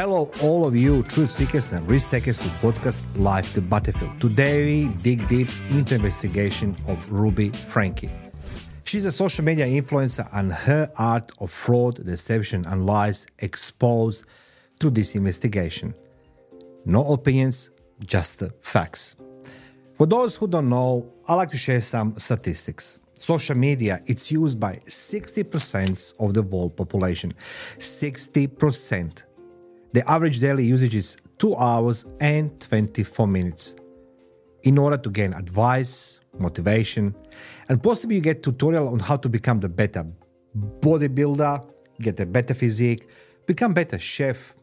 Hello, all of you truth seekers and risk takers to podcast Life the Battlefield. Today we dig deep into investigation of Ruby Franke. She's a social media influencer and her art of fraud, deception, and lies exposed through this investigation. No opinions, just facts. For those who don't know, I like to share some statistics. Social media, it's used by 60% of the world population. 60%. The average daily usage is 2 hours and 24 minutes. In order to gain advice, motivation, and possibly you get tutorial on how to become the better bodybuilder, get a better physique, become better chef,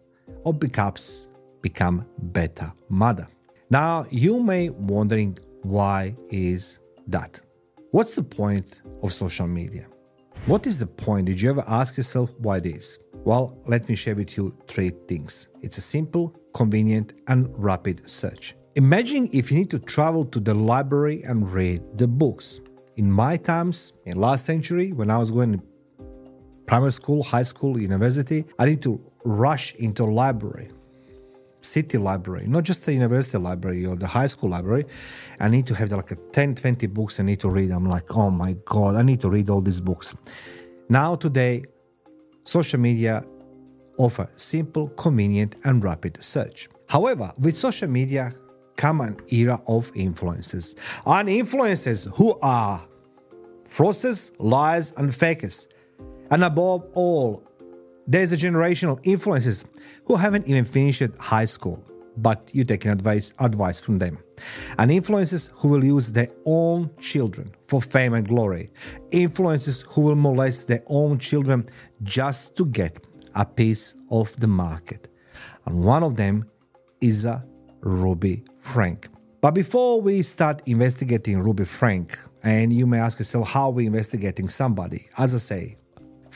or perhaps become better mother. Now you may wondering why is that? What's the point of social media? What is the point? Did you ever ask yourself why this? Well, let me share with you three things. It's a simple, convenient, and rapid search. Imagine if you need to travel to the library and read the books. In my times, in last century, when I was going to primary school, high school, university, I need to rush into library, city library, not just the university library or the high school library. I need to have like a 10, 20 books I need to read. I'm like, oh my God, I need to read all these books. Now, today, social media offer simple, convenient, and rapid search. However, with social media come an era of influencers. And influencers who are fraudsters, liars, and fakers. And above all, there's a generation of influencers who haven't even finished high school, but you're taking advice, advice from them. And influencers who will use their own children for fame and glory. Influencers who will molest their own children just to get a piece of the market. And one of them is a Ruby Frank. But before we start investigating Ruby Frank, and you may ask yourself how we investigating somebody, as I say,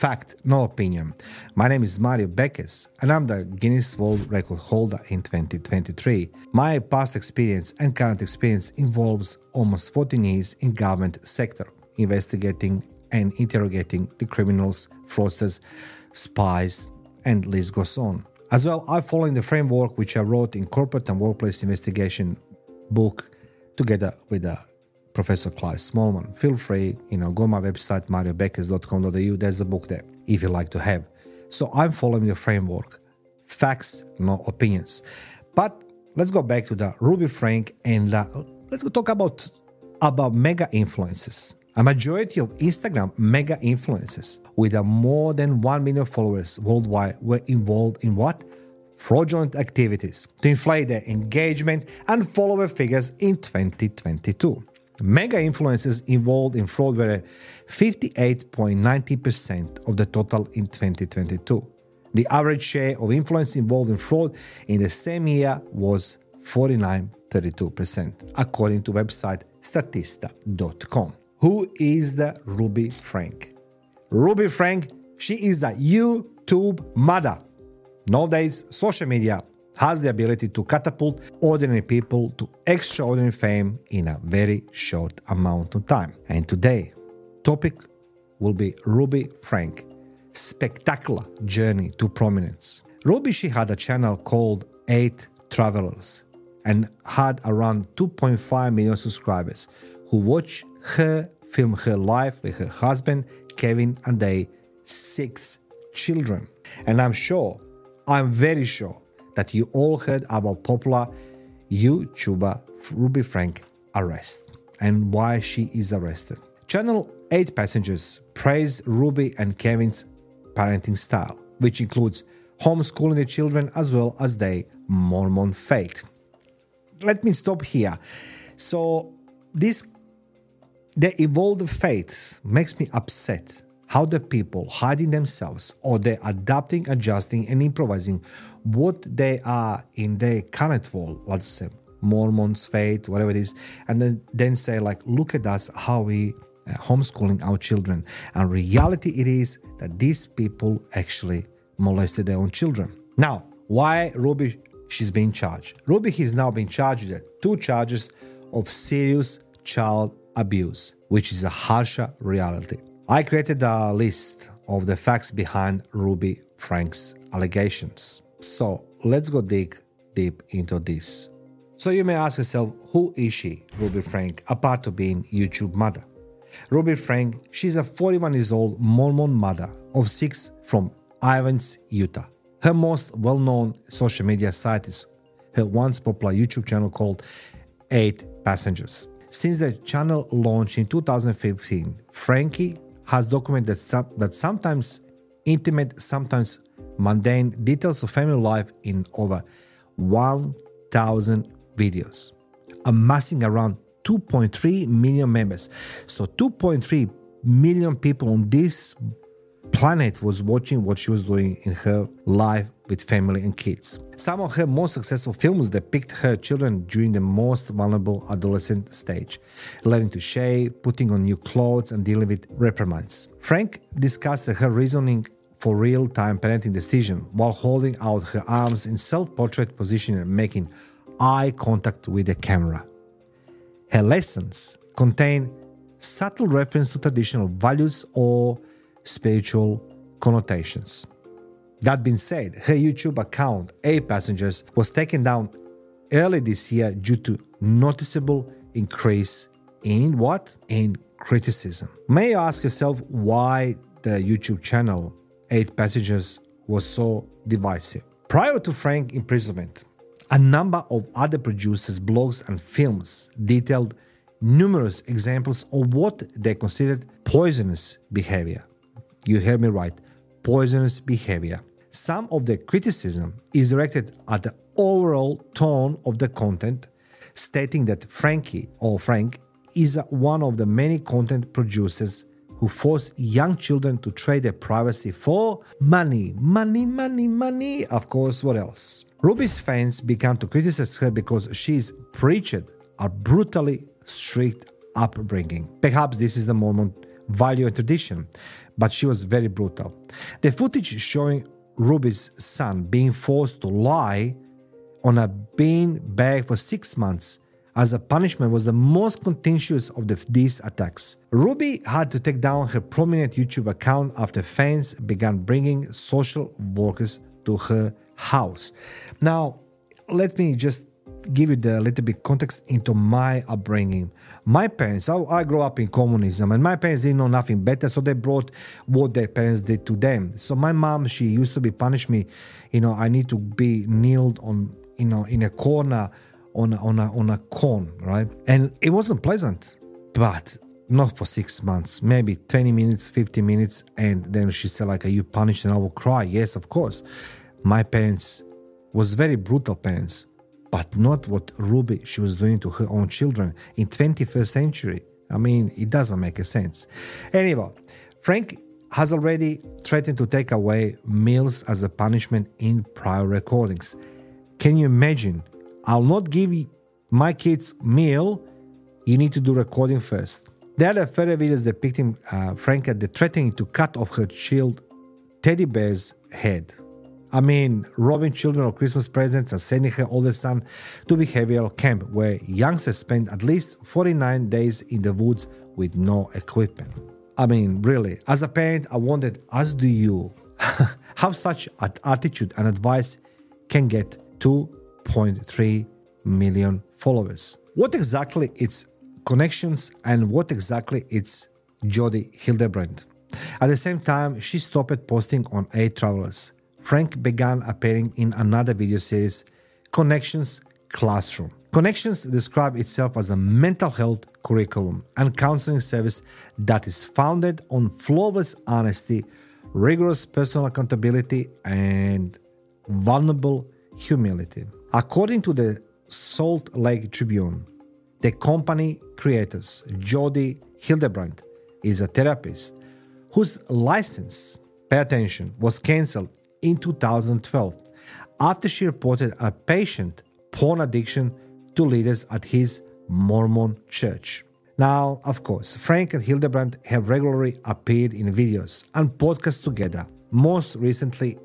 fact, no opinion. My name is Mario Bekes, and I'm the Guinness World Record holder in 2023. My past experience and current experience involves almost 14 years in government sector, investigating and interrogating the criminals, fraudsters, spies, and list goes on. As well, I follow in the framework which I wrote in Corporate and Workplace Investigation book together with Professor Clive Smallman. Feel free, you know, go my website, mariobekes.com.au. There's a book there if you like to have. So I'm following the framework. Facts, no opinions. But let's go back to the Ruby Frank and uh, let's talk about about mega influences. A majority of Instagram mega influencers with more than 1 million followers worldwide were involved in what? Fraudulent activities to inflate their engagement and follower figures in 2022. Mega influencers involved in fraud were 58.90% of the total in 2022. The average share of influence involved in fraud in the same year was 49.32%, according to website statista.com. Who is the Ruby Frank? Ruby Frank, she is a YouTube mother. Nowadays, social media has the ability to catapult ordinary people to extraordinary fame in a very short amount of time. And today, topic will be Ruby Frank, spectacular journey to prominence. Ruby she had a channel called 8 Travelers and had around 2.5 million subscribers who watch her film her life with her husband Kevin and they six children. And I'm sure, I'm very sure that you all heard about popular YouTuber Ruby Frank arrest and why she is arrested. Channel 8 passengers praised Ruby and Kevin's parenting style, which includes homeschooling the children as well as their Mormon faith. Let me stop here. So, this the evolved faith makes me upset how the people hiding themselves or they adapting, adjusting, and improvising what they are in their current world, let's say Mormons, faith, whatever it is, and then, then say, like, look at us, how we uh, homeschooling our children. And reality it is that these people actually molested their own children. Now, why Ruby she's being charged? Ruby has now been charged with two charges of serious child abuse, which is a harsher reality. I created a list of the facts behind Ruby Frank's allegations. So let's go dig deep into this. So you may ask yourself, who is she, Ruby Frank, apart from being YouTube mother? Ruby Frank, she's a 41 years old Mormon mother of six from Ivins, Utah. Her most well known social media site is her once popular YouTube channel called 8 Passengers. Since the channel launched in 2015, Franke has documented some, that sometimes intimate, sometimes mundane details of family life in over 1,000 videos, amassing around 2.3 million members. So 2.3 million people on this planet was watching what she was doing in her life with family and kids. Some of her most successful films depict her children during the most vulnerable adolescent stage, learning to shave, putting on new clothes, and dealing with reprimands. Frank discussed her reasoning for real time parenting decision while holding out her arms in self portrait position and making eye contact with the camera. Her lessons contain subtle reference to traditional values or spiritual connotations. That being said, her YouTube account, 8 Passengers, was taken down early this year due to noticeable increase in what? In criticism. May you ask yourself why the YouTube channel 8 Passengers was so divisive? Prior to Frank's imprisonment, a number of other producers, blogs, and films detailed numerous examples of what they considered poisonous behavior. You heard me right, poisonous behavior. Some of the criticism is directed at the overall tone of the content, stating that Franke or Frank is one of the many content producers who force young children to trade their privacy for money, money, money, money. Of course, what else? Ruby's fans began to criticize her because she's preached a brutally strict upbringing. Perhaps this is the Mormon value and tradition, but she was very brutal. The footage showing Ruby's son being forced to lie on a bean bag for six months as a punishment was the most contentious of the, these attacks. Ruby had to take down her prominent YouTube account after fans began bringing social workers to her house. Now, let me just give you the little bit context into my upbringing. My parents, I, I grew up in communism, and my parents didn't know nothing better, so they brought what their parents did to them. So my mom, she used to be punish me, you know, I need to be kneeled on, you know, in a corner on a, on a, on a cone, right? And it wasn't pleasant, but not for six months, maybe 20 minutes, 50 minutes. And then she said, like, are you punished? And I will cry. Yes, of course my parents was very brutal parents, but not what Ruby she was doing to her own children in 21st century. I mean, it doesn't make a sense. Anyway, Frank has already threatened to take away meals as a punishment in prior recordings. Can you imagine? I'll not give my kids meal. You need to do recording first. There are further videos depicting uh, the threatening to cut off her child teddy bear's head. I mean, robbing children of Christmas presents and sending her older son to behavioral camp, where youngsters spend at least 49 days in the woods with no equipment. I mean, really, as a parent, I wondered, as do you, how such an attitude and advice can get 2.3 million followers. What exactly its connections and what exactly its Jodi Hildebrandt? At the same time, she stopped posting on 8 Travelers Frank began appearing in another video series, Connections Classroom. Connections describes itself as a mental health curriculum and counseling service that is founded on flawless honesty, rigorous personal accountability, and vulnerable humility. According to the Salt Lake Tribune, the company creators, Jodi Hildebrandt, is a therapist whose license, pay attention, was cancelled in 2012 after she reported a patient porn addiction to leaders at his Mormon church. Now, of course, Frank and Hildebrandt have regularly appeared in videos and podcasts together, most recently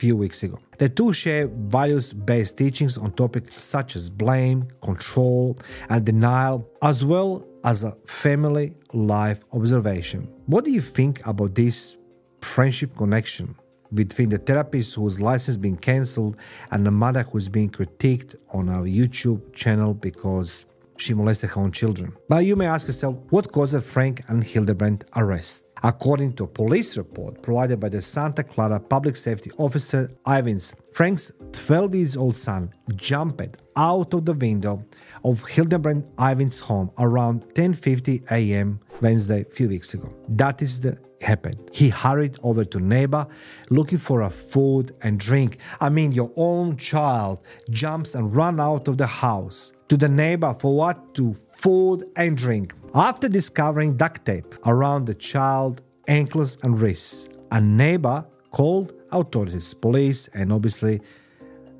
few weeks ago. The two share values-based teachings on topics such as blame, control, and denial, as well as a family life observation. What do you think about this friendship connection between the therapist whose license been cancelled and the mother who's being critiqued on our YouTube channel because she molested her own children. But you may ask yourself, what caused Frank and Hildebrandt arrest? According to a police report provided by the Santa Clara public safety officer Ivins, Frank's 12 years old son jumped out of the window of Hildebrandt Ivins' home around 10:50 a.m. Wednesday a few weeks ago. That is the happened. He hurried over to neighbor looking for a food and drink. I mean, your own child jumps and run out of the house to the neighbor for what? To food and drink. After discovering duct tape around the child ankles and wrists, a neighbor called authorities, police, and obviously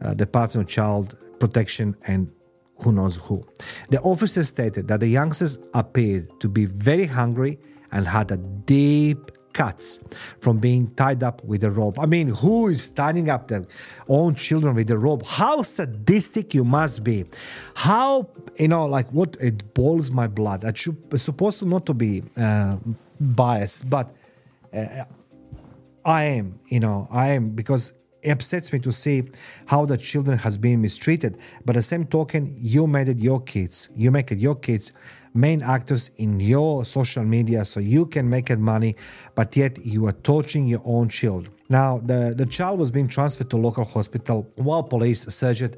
uh, Department of Child Protection and who knows who. The officer stated that the youngsters appeared to be very hungry and had a deep cuts from being tied up with a rope. I mean, who is tying up their own children with a rope? How sadistic you must be. How, you know, like what it boils my blood. I should supposed not to be uh, biased, but uh, I am, you know, I am because it upsets me to see how the children has been mistreated. But the same token, you made it your kids. You make it your kids main actors in your social media so you can make it money, but yet you are torturing your own child. Now, the, the child was being transferred to local hospital while police searched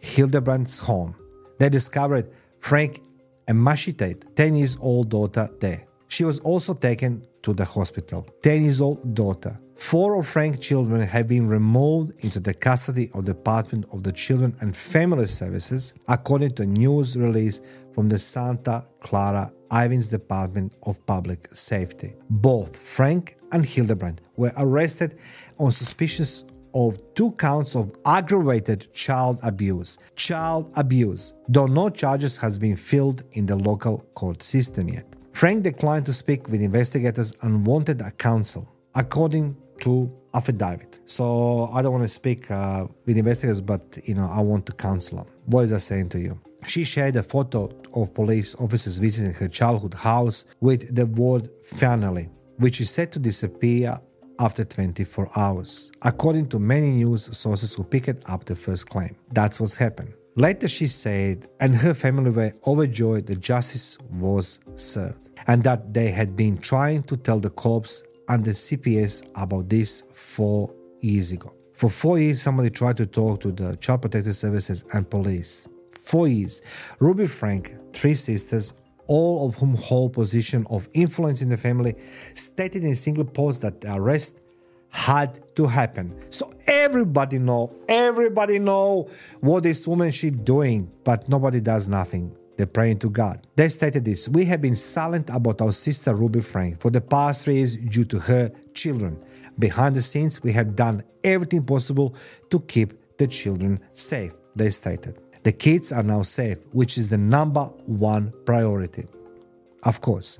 Hildebrandt's home. They discovered Frank and emaciated 10 years old daughter there. She was also taken to the hospital. 10 years old daughter. Four of Frank's children have been removed into the custody of the Department of the Children and Family Services, according to a news release from the Santa Clara Ivins Department of Public Safety. Both Frank and Hildebrandt were arrested on suspicions of two counts of aggravated child abuse. Child abuse, though no charges has been filed in the local court system yet. Frank declined to speak with investigators and wanted a counsel, according to affidavit. So I don't want to speak uh, with investigators, but you know I want to counsel them. What is that saying to you? She shared a photo of police officers visiting her childhood house with the word finally, which is said to disappear after 24 hours, according to many news sources who picked up the first claim. That's what's happened. Later, she said, and her family were overjoyed that justice was served, and that they had been trying to tell the cops and the CPS about this four years ago. For four years, somebody tried to talk to the Child Protective Services and police four years. Ruby Frank, three sisters, all of whom hold position of influence in the family, stated in a single post that the arrest had to happen. So everybody know, everybody know what this woman she doing, but nobody does nothing. They're praying to God. They stated this We have been silent about our sister Ruby Frank for the past three years due to her children. Behind the scenes, we have done everything possible to keep the children safe, they stated. The kids are now safe, which is the number one priority. Of course.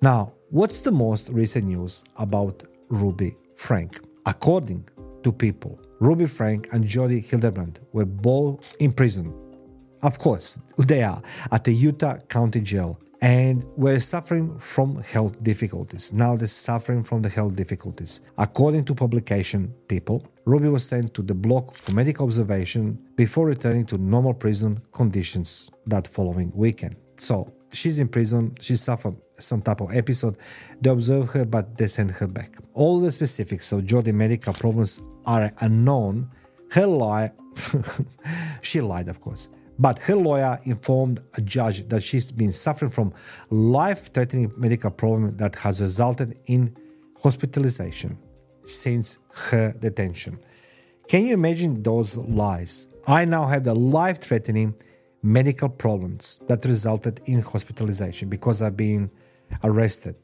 Now, what's the most recent news about Ruby Frank? According to people, Ruby Frank and Jodi Hildebrandt were both in prison. Of course, they are at the Utah County Jail and were suffering from health difficulties. Now they're suffering from the health difficulties. According to publication People, Ruby was sent to the block for medical observation before returning to normal prison conditions that following weekend. So she's in prison, she suffered some type of episode. They observe her, but they send her back. All the specifics of Jodi medical problems are unknown. Her lie, she lied, of course. But her lawyer informed a judge that she's been suffering from life-threatening medical problem that has resulted in hospitalization since her detention. Can you imagine those lies? I now have the life-threatening medical problems that resulted in hospitalization because I've been arrested.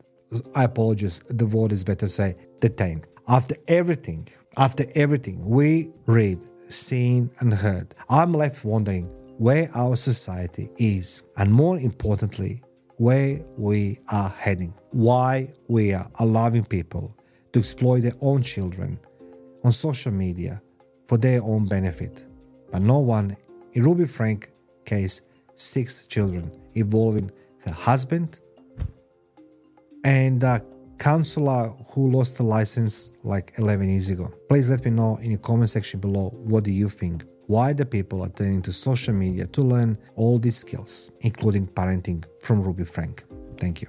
I apologize, the word is better to say detained. After everything, after everything we read, seen, and heard, I'm left wondering where our society is, and more importantly, where we are heading. Why we are allowing people to exploit their own children on social media for their own benefit. But no one, in Ruby Frank case, six children involving her husband and a counselor who lost the license like 11 years ago. Please let me know in the comment section below what do you think? Why the people are turning to social media to learn all these skills, including parenting from Ruby Frank. Thank you.